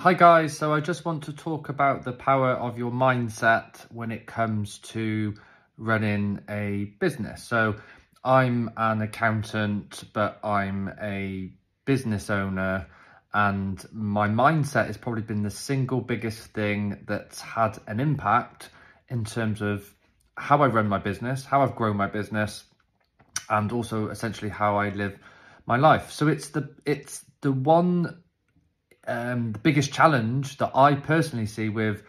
Hi guys, so I just want to talk about the power of your mindset when it comes to running a business. So I'm an accountant, but I'm a business owner and my mindset has probably been the single biggest thing that's had an impact in terms of how I run my business, how I've grown my business, and also essentially how I live my life. So it's the it's the one um, the biggest challenge that I personally see with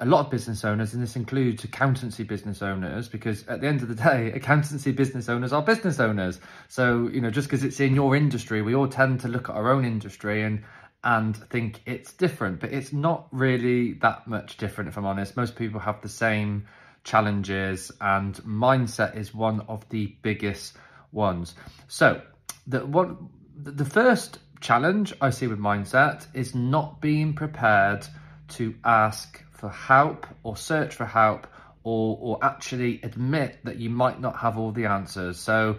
a lot of business owners, and this includes accountancy business owners, because at the end of the day, accountancy business owners are business owners. So, you know, just because it's in your industry, we all tend to look at our own industry and and think it's different, but it's not really that much different, if I'm honest. Most people have the same challenges, and mindset is one of the biggest ones. So, the one the first challenge I see with mindset is not being prepared to ask for help or search for help or, or actually admit that you might not have all the answers. So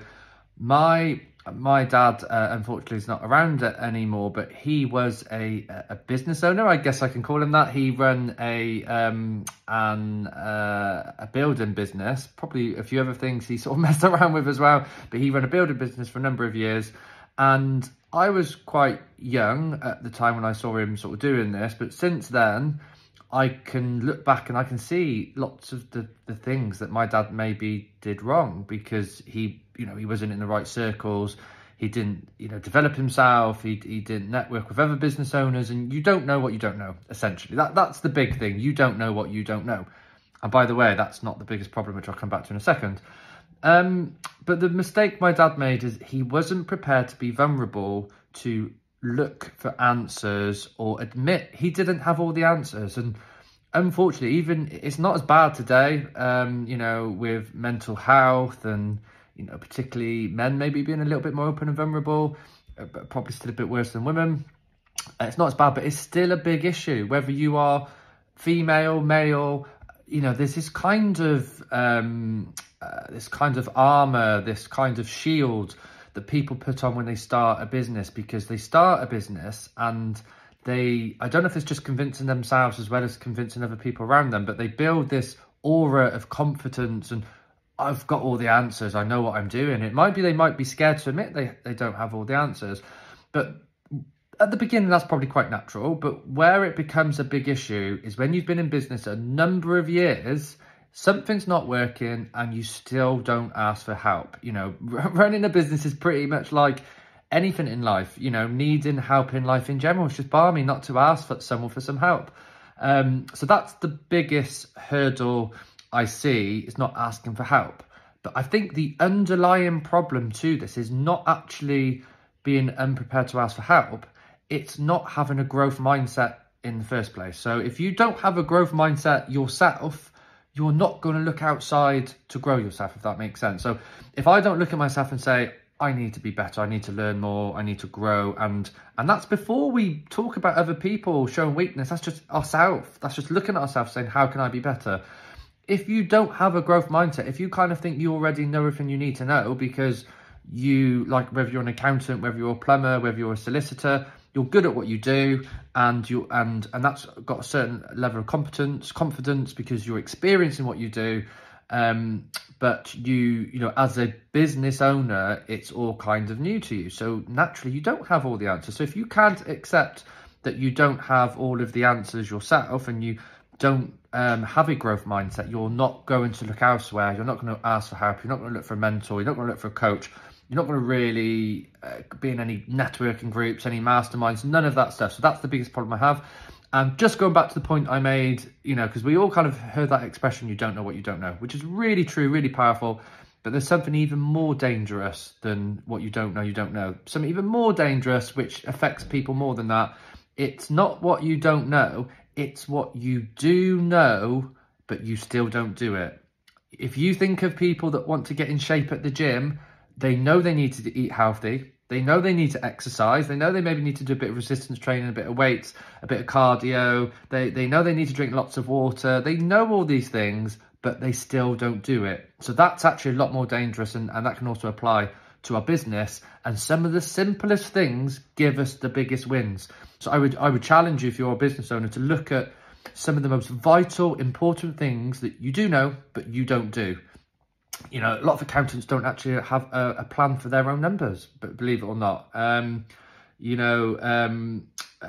my my dad uh, unfortunately is not around anymore, but he was a a business owner. I guess I can call him that. He ran a um an uh, a building business, probably a few other things he sort of messed around with as well. But he ran a building business for a number of years, and I was quite young at the time when I saw him sort of doing this, but since then, I can look back and I can see lots of the, the things that my dad maybe did wrong because he, you know, he wasn't in the right circles. He didn't, you know, develop himself. He, he didn't network with other business owners and you don't know what you don't know, essentially. That That's the big thing. You don't know what you don't know. And by the way, that's not the biggest problem, which I'll come back to in a second. Um, but the mistake my dad made is he wasn't prepared to be vulnerable to look for answers or admit he didn't have all the answers. And unfortunately, even it's not as bad today, um, you know, with mental health and, you know, particularly men maybe being a little bit more open and vulnerable, uh, but probably still a bit worse than women. It's not as bad, but it's still a big issue, whether you are female, male, you know, there's this kind of um, uh, this kind of armor, this kind of shield that people put on when they start a business because they start a business and they I don't know if it's just convincing themselves as well as convincing other people around them, but they build this aura of confidence and I've got all the answers. I know what I'm doing. It might be they might be scared to admit they, they don't have all the answers. But at the beginning, that's probably quite natural. But where it becomes a big issue is when you've been in business a number of years something's not working and you still don't ask for help. You know, running a business is pretty much like anything in life, you know, needing help in life in general. It's just balmy not to ask for someone for some help. Um, so that's the biggest hurdle I see is not asking for help. But I think the underlying problem to this is not actually being unprepared to ask for help. It's not having a growth mindset in the first place. So if you don't have a growth mindset yourself, you're not going to look outside to grow yourself, if that makes sense. So if I don't look at myself and say, I need to be better, I need to learn more, I need to grow, and and that's before we talk about other people showing weakness. That's just ourselves. That's just looking at ourselves saying, how can I be better? If you don't have a growth mindset, if you kind of think you already know everything you need to know because you like whether you're an accountant, whether you're a plumber, whether you're a solicitor, you're good at what you do and you and and that's got a certain level of competence confidence because you're experiencing what you do um, but you you know as a business owner it's all kind of new to you. So naturally you don't have all the answers. So if you can't accept that you don't have all of the answers yourself and you don't um, have a growth mindset you're not going to look elsewhere you're not going to ask for help you're not going to look for a mentor you're not going to look for a coach you're not going to really uh, be in any networking groups, any masterminds, none of that stuff. So that's the biggest problem I have. And just going back to the point I made, you know, because we all kind of heard that expression, you don't know what you don't know, which is really true, really powerful. But there's something even more dangerous than what you don't know, you don't know. Something even more dangerous, which affects people more than that. It's not what you don't know, it's what you do know, but you still don't do it. If you think of people that want to get in shape at the gym, they know they need to eat healthy. They know they need to exercise. They know they maybe need to do a bit of resistance training, a bit of weights, a bit of cardio. They, they know they need to drink lots of water. They know all these things, but they still don't do it. So that's actually a lot more dangerous, and, and that can also apply to our business and some of the simplest things give us the biggest wins. So I would I would challenge you if you're a business owner to look at some of the most vital, important things that you do know, but you don't do. You know, a lot of accountants don't actually have a, a plan for their own numbers, but believe it or not. Um, you know, um, uh,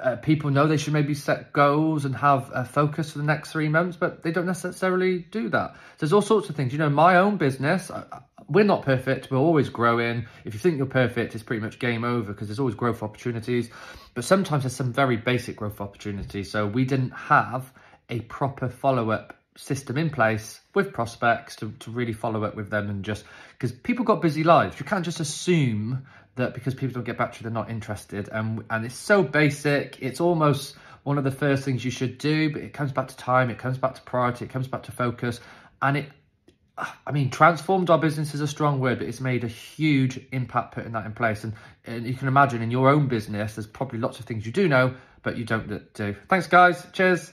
uh, people know they should maybe set goals and have a focus for the next three months, but they don't necessarily do that. So there's all sorts of things. You know, my own business, I, we're not perfect. We're always growing. If you think you're perfect, it's pretty much game over because there's always growth opportunities. But sometimes there's some very basic growth opportunities. So we didn't have a proper follow up system in place with prospects to, to really follow up with them and just because people got busy lives. You can't just assume that because people don't get back to you, they're not interested. And, and it's so basic. It's almost one of the first things you should do, but it comes back to time, it comes back to priority, it comes back to focus. And it I mean, transformed our business is a strong word, but it's made a huge impact putting that in place. And, and you can imagine in your own business, there's probably lots of things you do know, but you don't do. Thanks, guys. Cheers.